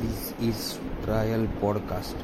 This is Trial Podcast.